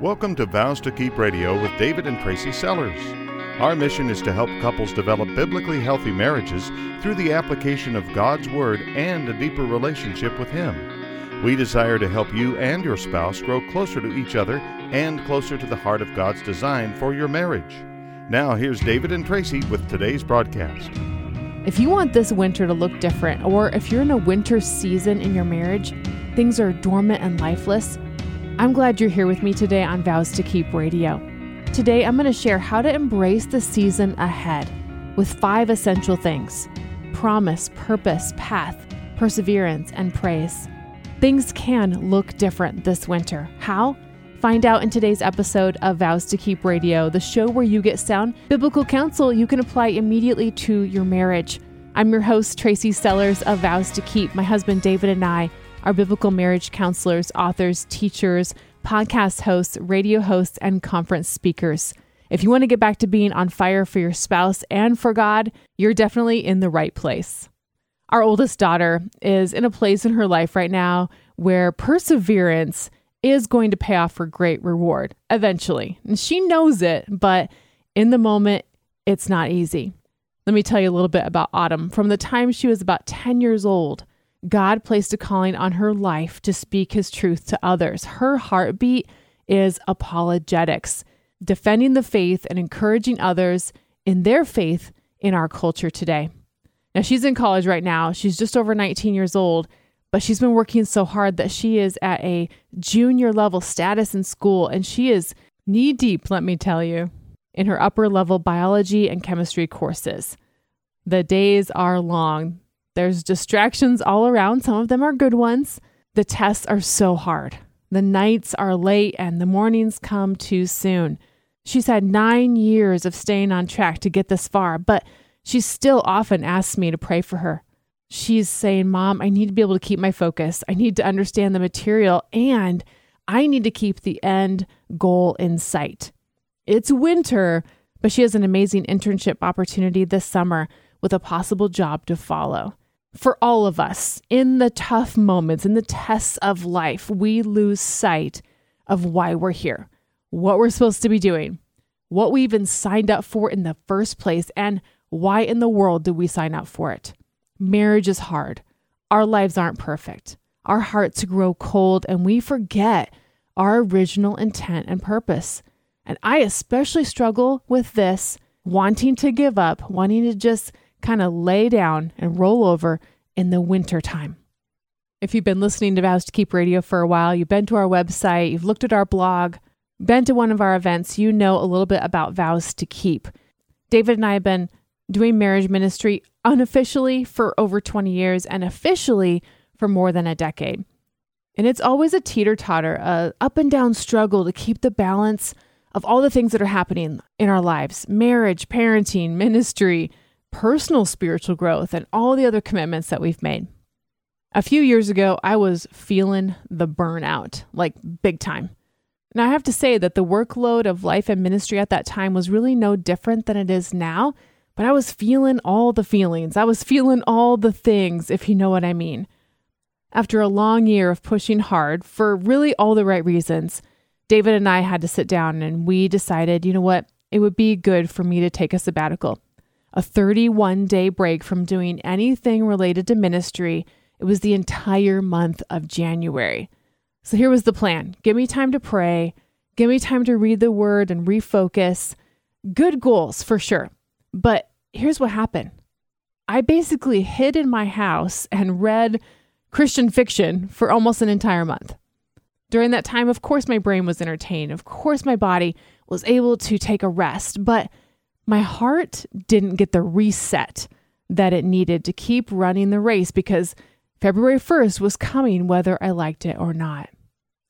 Welcome to Vows to Keep Radio with David and Tracy Sellers. Our mission is to help couples develop biblically healthy marriages through the application of God's Word and a deeper relationship with Him. We desire to help you and your spouse grow closer to each other and closer to the heart of God's design for your marriage. Now, here's David and Tracy with today's broadcast. If you want this winter to look different, or if you're in a winter season in your marriage, things are dormant and lifeless, I'm glad you're here with me today on Vows to Keep Radio. Today, I'm going to share how to embrace the season ahead with five essential things promise, purpose, path, perseverance, and praise. Things can look different this winter. How? Find out in today's episode of Vows to Keep Radio, the show where you get sound biblical counsel you can apply immediately to your marriage. I'm your host, Tracy Sellers of Vows to Keep. My husband, David, and I are biblical marriage counselors, authors, teachers, podcast hosts, radio hosts, and conference speakers. If you want to get back to being on fire for your spouse and for God, you're definitely in the right place. Our oldest daughter is in a place in her life right now where perseverance is going to pay off for great reward eventually. And she knows it, but in the moment, it's not easy. Let me tell you a little bit about Autumn. From the time she was about 10 years old, God placed a calling on her life to speak his truth to others. Her heartbeat is apologetics, defending the faith and encouraging others in their faith in our culture today. Now, she's in college right now. She's just over 19 years old, but she's been working so hard that she is at a junior level status in school, and she is knee deep, let me tell you, in her upper level biology and chemistry courses. The days are long. There's distractions all around. Some of them are good ones. The tests are so hard. The nights are late and the mornings come too soon. She's had nine years of staying on track to get this far, but she still often asks me to pray for her. She's saying, Mom, I need to be able to keep my focus. I need to understand the material and I need to keep the end goal in sight. It's winter, but she has an amazing internship opportunity this summer with a possible job to follow for all of us in the tough moments, in the tests of life, we lose sight of why we're here, what we're supposed to be doing, what we even signed up for in the first place, and why in the world did we sign up for it? Marriage is hard. Our lives aren't perfect. Our hearts grow cold, and we forget our original intent and purpose. And I especially struggle with this wanting to give up, wanting to just kind of lay down and roll over in the winter time. If you've been listening to Vows to Keep Radio for a while, you've been to our website, you've looked at our blog, been to one of our events, you know a little bit about Vows to Keep. David and I have been doing marriage ministry unofficially for over 20 years and officially for more than a decade. And it's always a teeter totter, a up and down struggle to keep the balance of all the things that are happening in our lives marriage, parenting, ministry, personal spiritual growth, and all the other commitments that we've made. A few years ago, I was feeling the burnout, like big time. Now, I have to say that the workload of life and ministry at that time was really no different than it is now, but I was feeling all the feelings. I was feeling all the things, if you know what I mean. After a long year of pushing hard for really all the right reasons, David and I had to sit down and we decided, you know what, it would be good for me to take a sabbatical a 31 day break from doing anything related to ministry. It was the entire month of January. So here was the plan give me time to pray, give me time to read the word and refocus. Good goals for sure. But here's what happened I basically hid in my house and read Christian fiction for almost an entire month. During that time, of course, my brain was entertained. Of course, my body was able to take a rest. But my heart didn't get the reset that it needed to keep running the race because February 1st was coming whether I liked it or not.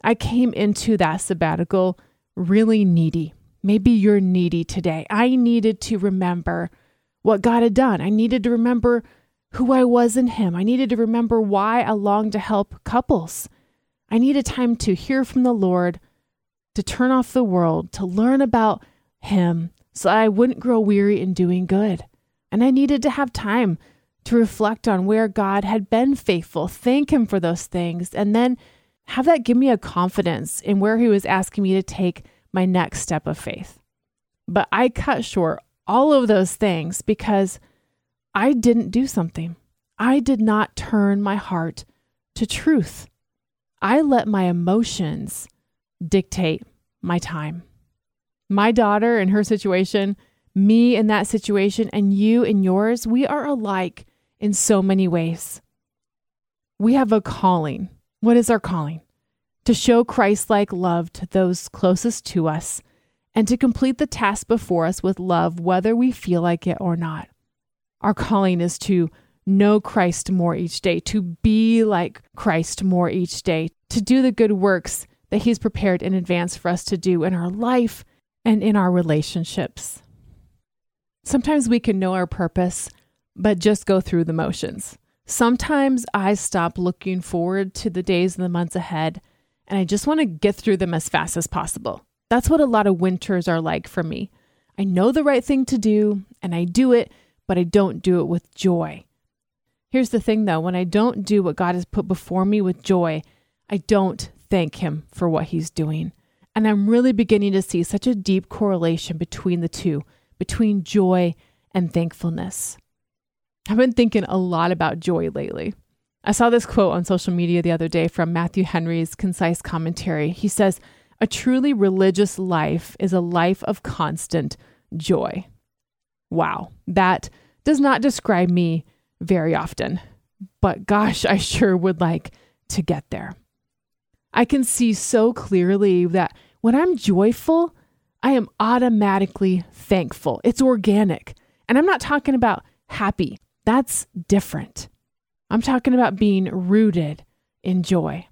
I came into that sabbatical really needy. Maybe you're needy today. I needed to remember what God had done. I needed to remember who I was in Him. I needed to remember why I longed to help couples. I needed time to hear from the Lord, to turn off the world, to learn about Him, so I wouldn't grow weary in doing good. And I needed to have time to reflect on where God had been faithful, thank Him for those things, and then have that give me a confidence in where He was asking me to take my next step of faith. But I cut short all of those things because I didn't do something. I did not turn my heart to truth. I let my emotions dictate my time. My daughter in her situation, me in that situation, and you in yours, we are alike in so many ways. We have a calling. What is our calling? To show Christ like love to those closest to us and to complete the task before us with love, whether we feel like it or not. Our calling is to know Christ more each day, to be like Christ more each day, to do the good works that He's prepared in advance for us to do in our life and in our relationships. Sometimes we can know our purpose, but just go through the motions. Sometimes I stop looking forward to the days and the months ahead, and I just want to get through them as fast as possible. That's what a lot of winters are like for me. I know the right thing to do, and I do it, but I don't do it with joy. Here's the thing though when I don't do what God has put before me with joy, I don't thank Him for what He's doing. And I'm really beginning to see such a deep correlation between the two, between joy and thankfulness. I've been thinking a lot about joy lately. I saw this quote on social media the other day from Matthew Henry's concise commentary. He says, A truly religious life is a life of constant joy. Wow, that does not describe me very often, but gosh, I sure would like to get there. I can see so clearly that when I'm joyful, I am automatically thankful. It's organic. And I'm not talking about happy, that's different. I'm talking about being rooted in joy.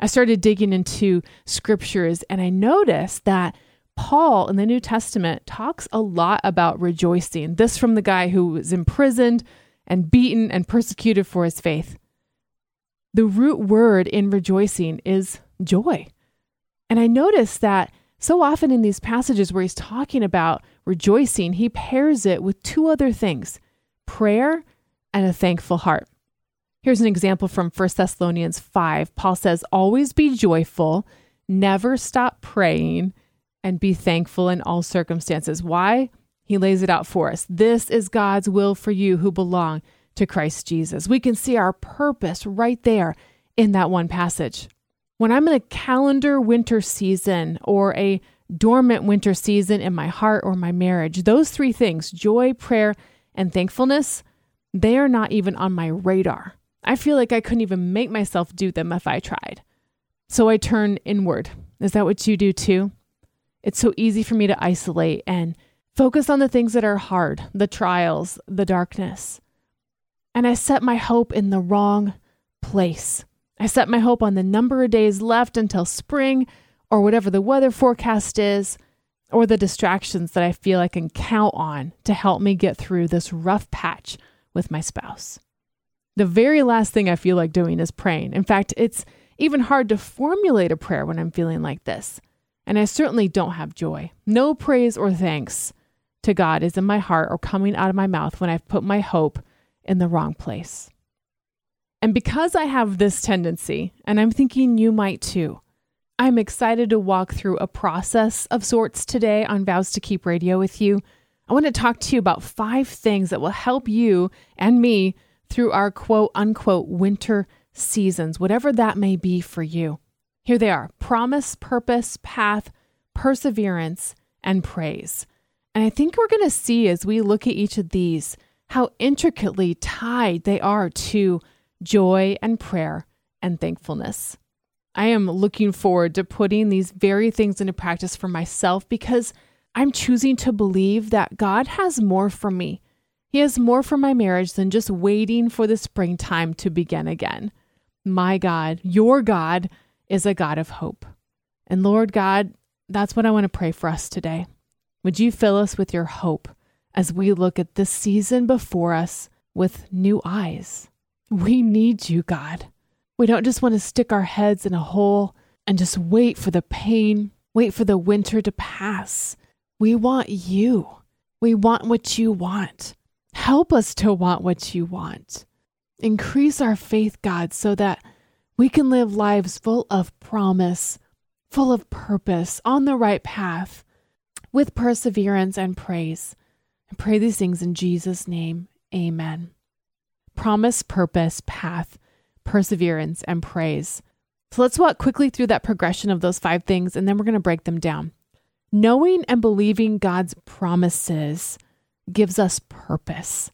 I started digging into scriptures and I noticed that Paul in the New Testament talks a lot about rejoicing. This from the guy who was imprisoned and beaten and persecuted for his faith. The root word in rejoicing is joy. And I notice that so often in these passages where he's talking about rejoicing, he pairs it with two other things prayer and a thankful heart. Here's an example from 1 Thessalonians 5. Paul says, Always be joyful, never stop praying, and be thankful in all circumstances. Why? He lays it out for us. This is God's will for you who belong to Christ Jesus. We can see our purpose right there in that one passage. When I'm in a calendar winter season or a dormant winter season in my heart or my marriage, those three things joy, prayer, and thankfulness they are not even on my radar. I feel like I couldn't even make myself do them if I tried. So I turn inward. Is that what you do too? It's so easy for me to isolate and Focus on the things that are hard, the trials, the darkness. And I set my hope in the wrong place. I set my hope on the number of days left until spring or whatever the weather forecast is, or the distractions that I feel I can count on to help me get through this rough patch with my spouse. The very last thing I feel like doing is praying. In fact, it's even hard to formulate a prayer when I'm feeling like this. And I certainly don't have joy. No praise or thanks to God is in my heart or coming out of my mouth when I've put my hope in the wrong place. And because I have this tendency, and I'm thinking you might too, I'm excited to walk through a process of sorts today on Vows to Keep Radio with you. I want to talk to you about five things that will help you and me through our quote unquote winter seasons, whatever that may be for you. Here they are promise, purpose, path, perseverance, and praise. And I think we're going to see as we look at each of these how intricately tied they are to joy and prayer and thankfulness. I am looking forward to putting these very things into practice for myself because I'm choosing to believe that God has more for me. He has more for my marriage than just waiting for the springtime to begin again. My God, your God, is a God of hope. And Lord God, that's what I want to pray for us today. Would you fill us with your hope as we look at this season before us with new eyes? We need you, God. We don't just want to stick our heads in a hole and just wait for the pain, wait for the winter to pass. We want you. We want what you want. Help us to want what you want. Increase our faith, God, so that we can live lives full of promise, full of purpose, on the right path, with perseverance and praise. I pray these things in Jesus' name. Amen. Promise, purpose, path, perseverance, and praise. So let's walk quickly through that progression of those five things, and then we're going to break them down. Knowing and believing God's promises gives us purpose.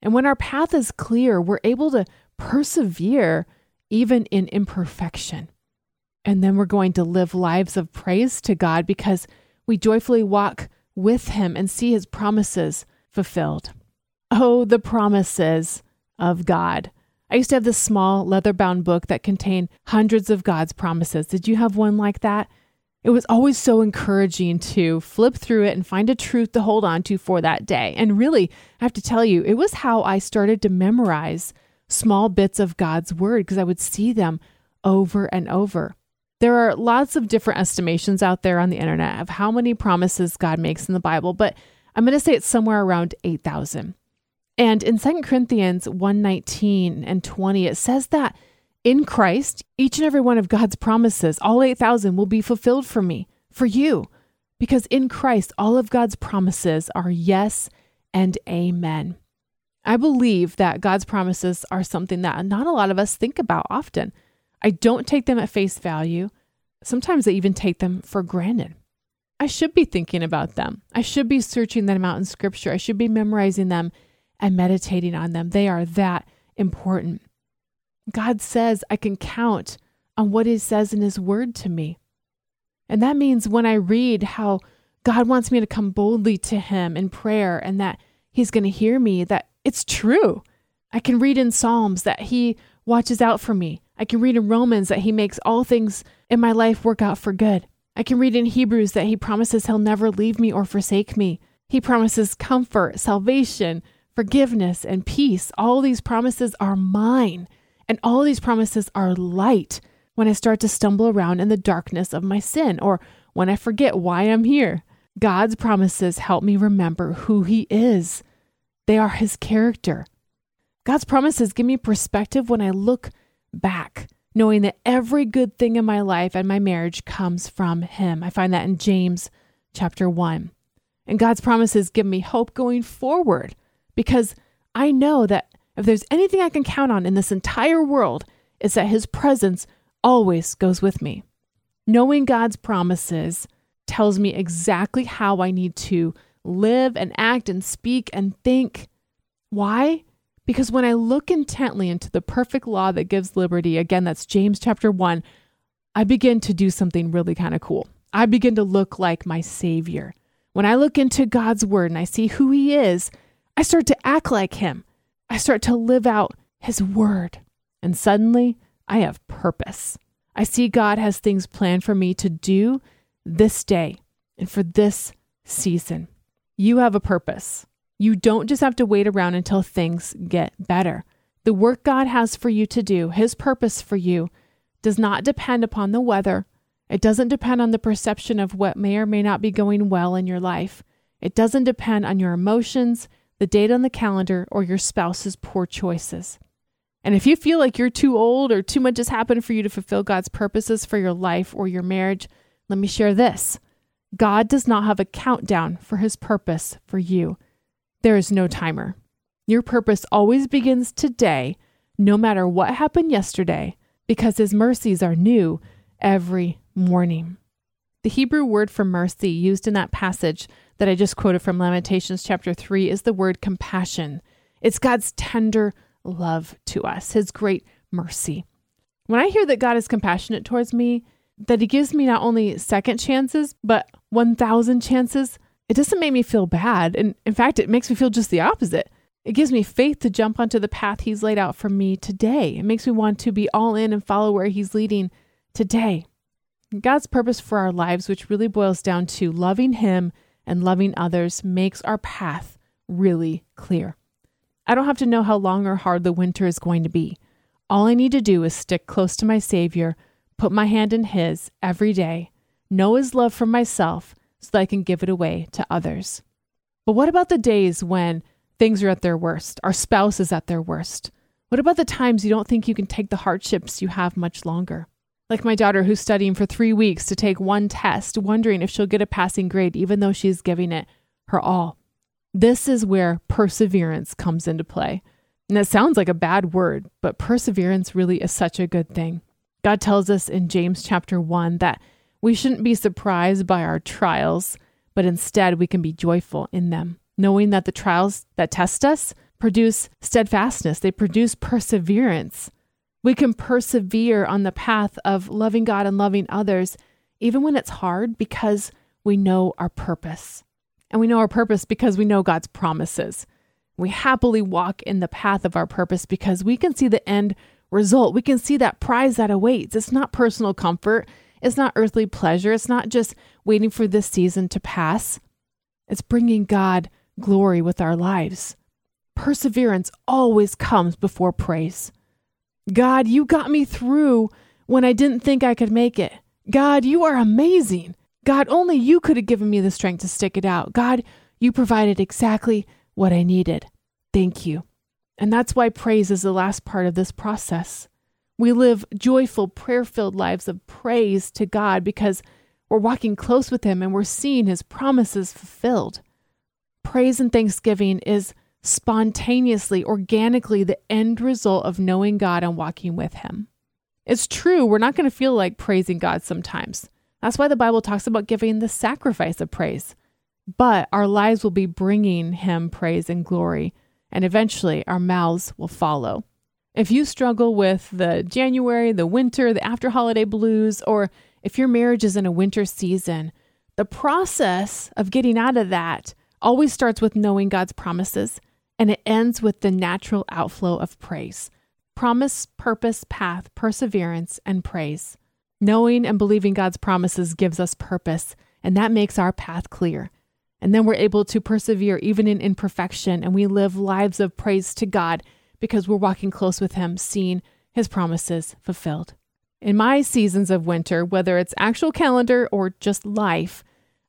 And when our path is clear, we're able to persevere even in imperfection. And then we're going to live lives of praise to God because we joyfully walk with Him and see His promises fulfilled. Oh, the promises of God. I used to have this small leather bound book that contained hundreds of God's promises. Did you have one like that? It was always so encouraging to flip through it and find a truth to hold on to for that day. And really, I have to tell you, it was how I started to memorize small bits of God's word because I would see them over and over. There are lots of different estimations out there on the internet of how many promises God makes in the Bible, but I'm going to say it's somewhere around 8,000. And in 2 Corinthians 1:19 and 20 it says that in Christ each and every one of God's promises, all 8,000 will be fulfilled for me, for you, because in Christ all of God's promises are yes and amen. I believe that God's promises are something that not a lot of us think about often. I don't take them at face value. Sometimes I even take them for granted. I should be thinking about them. I should be searching them out in scripture. I should be memorizing them and meditating on them. They are that important. God says I can count on what He says in His word to me. And that means when I read how God wants me to come boldly to Him in prayer and that He's going to hear me, that it's true. I can read in Psalms that He watches out for me. I can read in Romans that He makes all things in my life work out for good. I can read in Hebrews that He promises He'll never leave me or forsake me. He promises comfort, salvation, forgiveness, and peace. All these promises are mine. And all these promises are light when I start to stumble around in the darkness of my sin or when I forget why I'm here. God's promises help me remember who He is, they are His character. God's promises give me perspective when I look back, knowing that every good thing in my life and my marriage comes from Him. I find that in James chapter 1. And God's promises give me hope going forward because I know that if there's anything I can count on in this entire world, it's that His presence always goes with me. Knowing God's promises tells me exactly how I need to live and act and speak and think. Why? Because when I look intently into the perfect law that gives liberty, again, that's James chapter 1, I begin to do something really kind of cool. I begin to look like my Savior. When I look into God's Word and I see who He is, I start to act like Him. I start to live out His Word. And suddenly, I have purpose. I see God has things planned for me to do this day and for this season. You have a purpose. You don't just have to wait around until things get better. The work God has for you to do, His purpose for you, does not depend upon the weather. It doesn't depend on the perception of what may or may not be going well in your life. It doesn't depend on your emotions, the date on the calendar, or your spouse's poor choices. And if you feel like you're too old or too much has happened for you to fulfill God's purposes for your life or your marriage, let me share this. God does not have a countdown for his purpose for you. There is no timer. Your purpose always begins today, no matter what happened yesterday, because his mercies are new every morning. The Hebrew word for mercy used in that passage that I just quoted from Lamentations chapter 3 is the word compassion. It's God's tender love to us, his great mercy. When I hear that God is compassionate towards me, that he gives me not only second chances, but 1,000 chances, it doesn't make me feel bad. And in fact, it makes me feel just the opposite. It gives me faith to jump onto the path he's laid out for me today. It makes me want to be all in and follow where he's leading today. God's purpose for our lives, which really boils down to loving him and loving others, makes our path really clear. I don't have to know how long or hard the winter is going to be. All I need to do is stick close to my Savior, put my hand in His every day, know His love for myself so that I can give it away to others. But what about the days when things are at their worst? Our spouse is at their worst. What about the times you don't think you can take the hardships you have much longer? Like my daughter who's studying for three weeks to take one test, wondering if she'll get a passing grade, even though she's giving it her all. This is where perseverance comes into play. And it sounds like a bad word, but perseverance really is such a good thing. God tells us in James chapter 1 that we shouldn't be surprised by our trials, but instead we can be joyful in them, knowing that the trials that test us produce steadfastness, they produce perseverance. We can persevere on the path of loving God and loving others, even when it's hard, because we know our purpose. And we know our purpose because we know God's promises. We happily walk in the path of our purpose because we can see the end result. We can see that prize that awaits. It's not personal comfort, it's not earthly pleasure, it's not just waiting for this season to pass. It's bringing God glory with our lives. Perseverance always comes before praise. God, you got me through when I didn't think I could make it. God, you are amazing. God, only you could have given me the strength to stick it out. God, you provided exactly what I needed. Thank you. And that's why praise is the last part of this process. We live joyful, prayer filled lives of praise to God because we're walking close with Him and we're seeing His promises fulfilled. Praise and thanksgiving is spontaneously, organically the end result of knowing God and walking with Him. It's true, we're not going to feel like praising God sometimes. That's why the Bible talks about giving the sacrifice of praise. But our lives will be bringing Him praise and glory, and eventually our mouths will follow. If you struggle with the January, the winter, the after holiday blues, or if your marriage is in a winter season, the process of getting out of that always starts with knowing God's promises and it ends with the natural outflow of praise. Promise, purpose, path, perseverance, and praise. Knowing and believing God's promises gives us purpose, and that makes our path clear. And then we're able to persevere even in imperfection, and we live lives of praise to God because we're walking close with Him, seeing His promises fulfilled. In my seasons of winter, whether it's actual calendar or just life,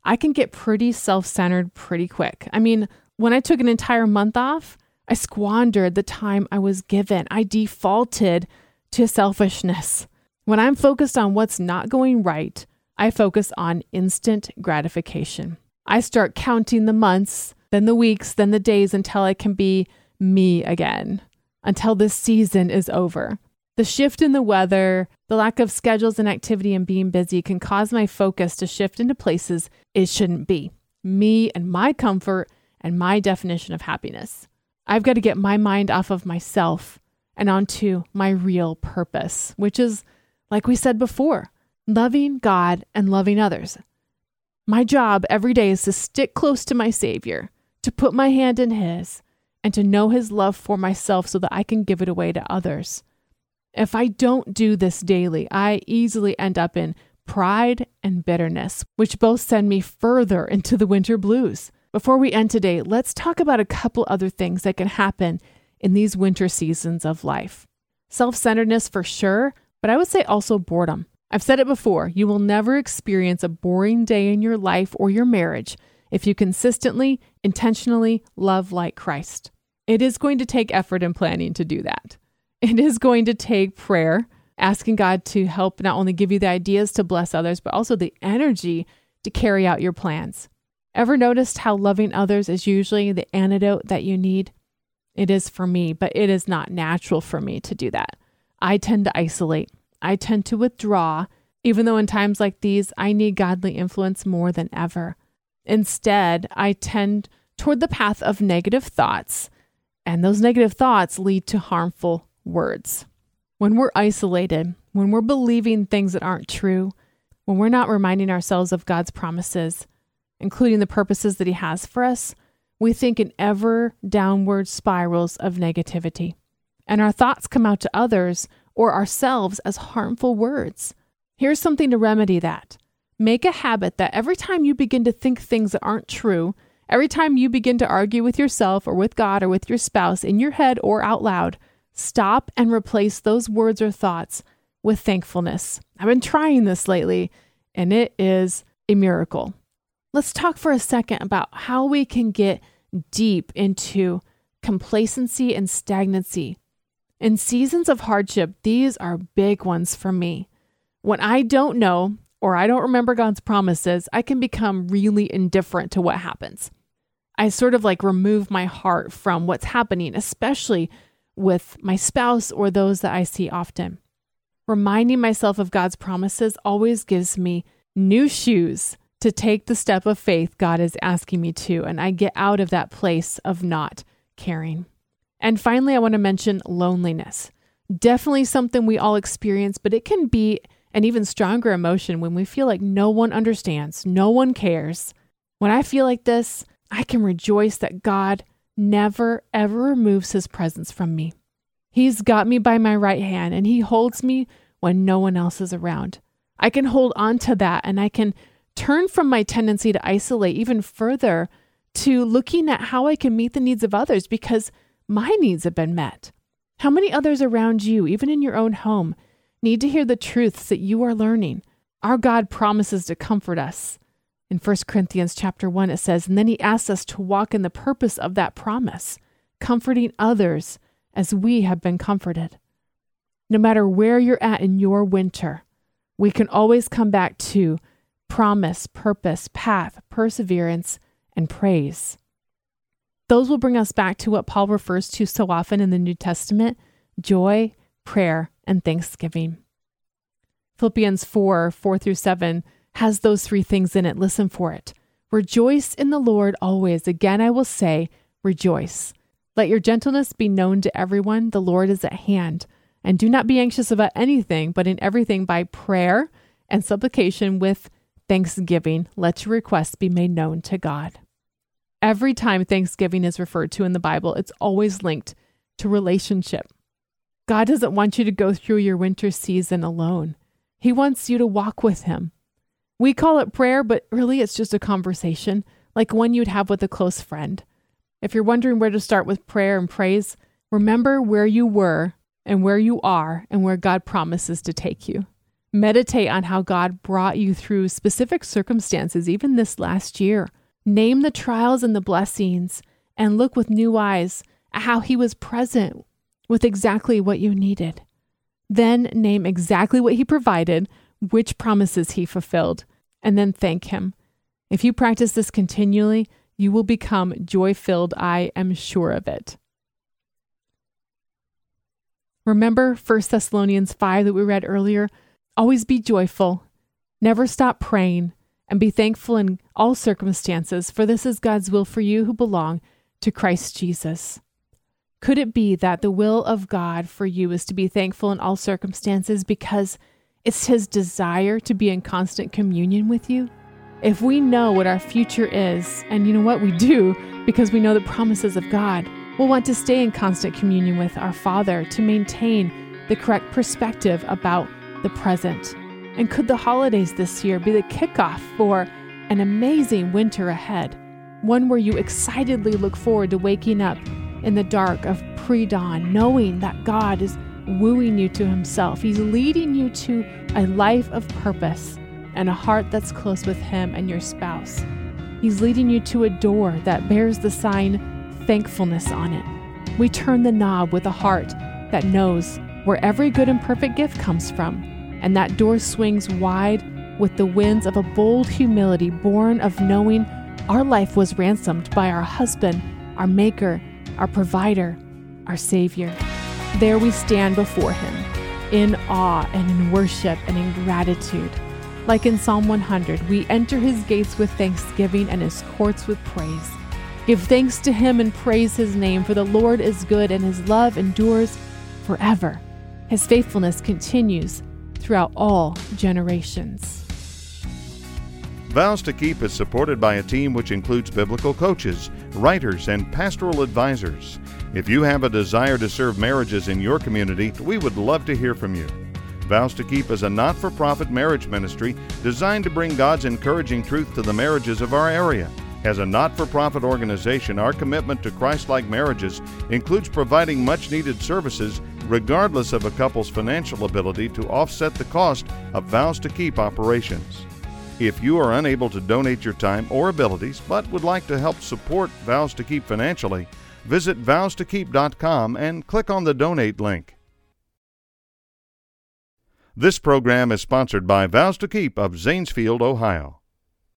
I can get pretty self centered pretty quick. I mean, when I took an entire month off, I squandered the time I was given. I defaulted to selfishness. When I'm focused on what's not going right, I focus on instant gratification. I start counting the months, then the weeks, then the days until I can be me again, until this season is over. The shift in the weather, the lack of schedules and activity and being busy can cause my focus to shift into places it shouldn't be. Me and my comfort and my definition of happiness. I've got to get my mind off of myself and onto my real purpose, which is, like we said before, loving God and loving others. My job every day is to stick close to my Savior, to put my hand in His, and to know His love for myself so that I can give it away to others. If I don't do this daily, I easily end up in pride and bitterness, which both send me further into the winter blues. Before we end today, let's talk about a couple other things that can happen in these winter seasons of life. Self centeredness for sure, but I would say also boredom. I've said it before you will never experience a boring day in your life or your marriage if you consistently, intentionally love like Christ. It is going to take effort and planning to do that. It is going to take prayer, asking God to help not only give you the ideas to bless others, but also the energy to carry out your plans. Ever noticed how loving others is usually the antidote that you need? It is for me, but it is not natural for me to do that. I tend to isolate, I tend to withdraw, even though in times like these, I need godly influence more than ever. Instead, I tend toward the path of negative thoughts, and those negative thoughts lead to harmful words. When we're isolated, when we're believing things that aren't true, when we're not reminding ourselves of God's promises, including the purposes that He has for us, we think in ever downward spirals of negativity. And our thoughts come out to others or ourselves as harmful words. Here's something to remedy that. Make a habit that every time you begin to think things that aren't true, every time you begin to argue with yourself or with God or with your spouse in your head or out loud, stop and replace those words or thoughts with thankfulness. I've been trying this lately, and it is a miracle. Let's talk for a second about how we can get deep into complacency and stagnancy. In seasons of hardship, these are big ones for me. When I don't know or I don't remember God's promises, I can become really indifferent to what happens. I sort of like remove my heart from what's happening, especially with my spouse or those that I see often. Reminding myself of God's promises always gives me new shoes to take the step of faith God is asking me to, and I get out of that place of not caring. And finally, I want to mention loneliness. Definitely something we all experience, but it can be an even stronger emotion when we feel like no one understands, no one cares. When I feel like this, I can rejoice that God never, ever removes his presence from me. He's got me by my right hand and he holds me when no one else is around. I can hold on to that and I can turn from my tendency to isolate even further to looking at how I can meet the needs of others because my needs have been met. How many others around you, even in your own home, need to hear the truths that you are learning? Our God promises to comfort us. In 1 Corinthians chapter 1 it says, and then he asks us to walk in the purpose of that promise, comforting others as we have been comforted. No matter where you're at in your winter, we can always come back to promise, purpose, path, perseverance, and praise. Those will bring us back to what Paul refers to so often in the New Testament joy, prayer, and thanksgiving. Philippians 4 4 through 7 has those three things in it. Listen for it. Rejoice in the Lord always. Again, I will say, rejoice. Let your gentleness be known to everyone. The Lord is at hand. And do not be anxious about anything, but in everything by prayer and supplication with thanksgiving, let your requests be made known to God. Every time Thanksgiving is referred to in the Bible, it's always linked to relationship. God doesn't want you to go through your winter season alone. He wants you to walk with Him. We call it prayer, but really it's just a conversation, like one you'd have with a close friend. If you're wondering where to start with prayer and praise, remember where you were and where you are and where God promises to take you. Meditate on how God brought you through specific circumstances, even this last year. Name the trials and the blessings, and look with new eyes at how He was present with exactly what you needed. Then name exactly what He provided, which promises He fulfilled, and then thank Him. If you practice this continually, you will become joy filled. I am sure of it. Remember 1 Thessalonians 5 that we read earlier? Always be joyful, never stop praying, and be thankful in all circumstances, for this is God's will for you who belong to Christ Jesus. Could it be that the will of God for you is to be thankful in all circumstances because it's His desire to be in constant communion with you? If we know what our future is, and you know what we do because we know the promises of God, we'll want to stay in constant communion with our Father to maintain the correct perspective about the present. And could the holidays this year be the kickoff for an amazing winter ahead? One where you excitedly look forward to waking up in the dark of pre dawn, knowing that God is wooing you to Himself. He's leading you to a life of purpose and a heart that's close with Him and your spouse. He's leading you to a door that bears the sign thankfulness on it. We turn the knob with a heart that knows where every good and perfect gift comes from, and that door swings wide with the winds of a bold humility born of knowing our life was ransomed by our husband, our maker, our provider, our Savior. There we stand before Him in awe and in worship and in gratitude. Like in Psalm 100, we enter His gates with thanksgiving and His courts with praise. Give thanks to Him and praise His name, for the Lord is good and His love endures forever. His faithfulness continues throughout all generations. Vows to Keep is supported by a team which includes biblical coaches, writers, and pastoral advisors. If you have a desire to serve marriages in your community, we would love to hear from you. Vows to Keep is a not for profit marriage ministry designed to bring God's encouraging truth to the marriages of our area. As a not for profit organization, our commitment to Christ like marriages includes providing much needed services regardless of a couple's financial ability to offset the cost of Vows to Keep operations. If you are unable to donate your time or abilities but would like to help support Vows to Keep financially, visit vowstokeep.com and click on the donate link. This program is sponsored by Vows to Keep of Zanesfield, Ohio.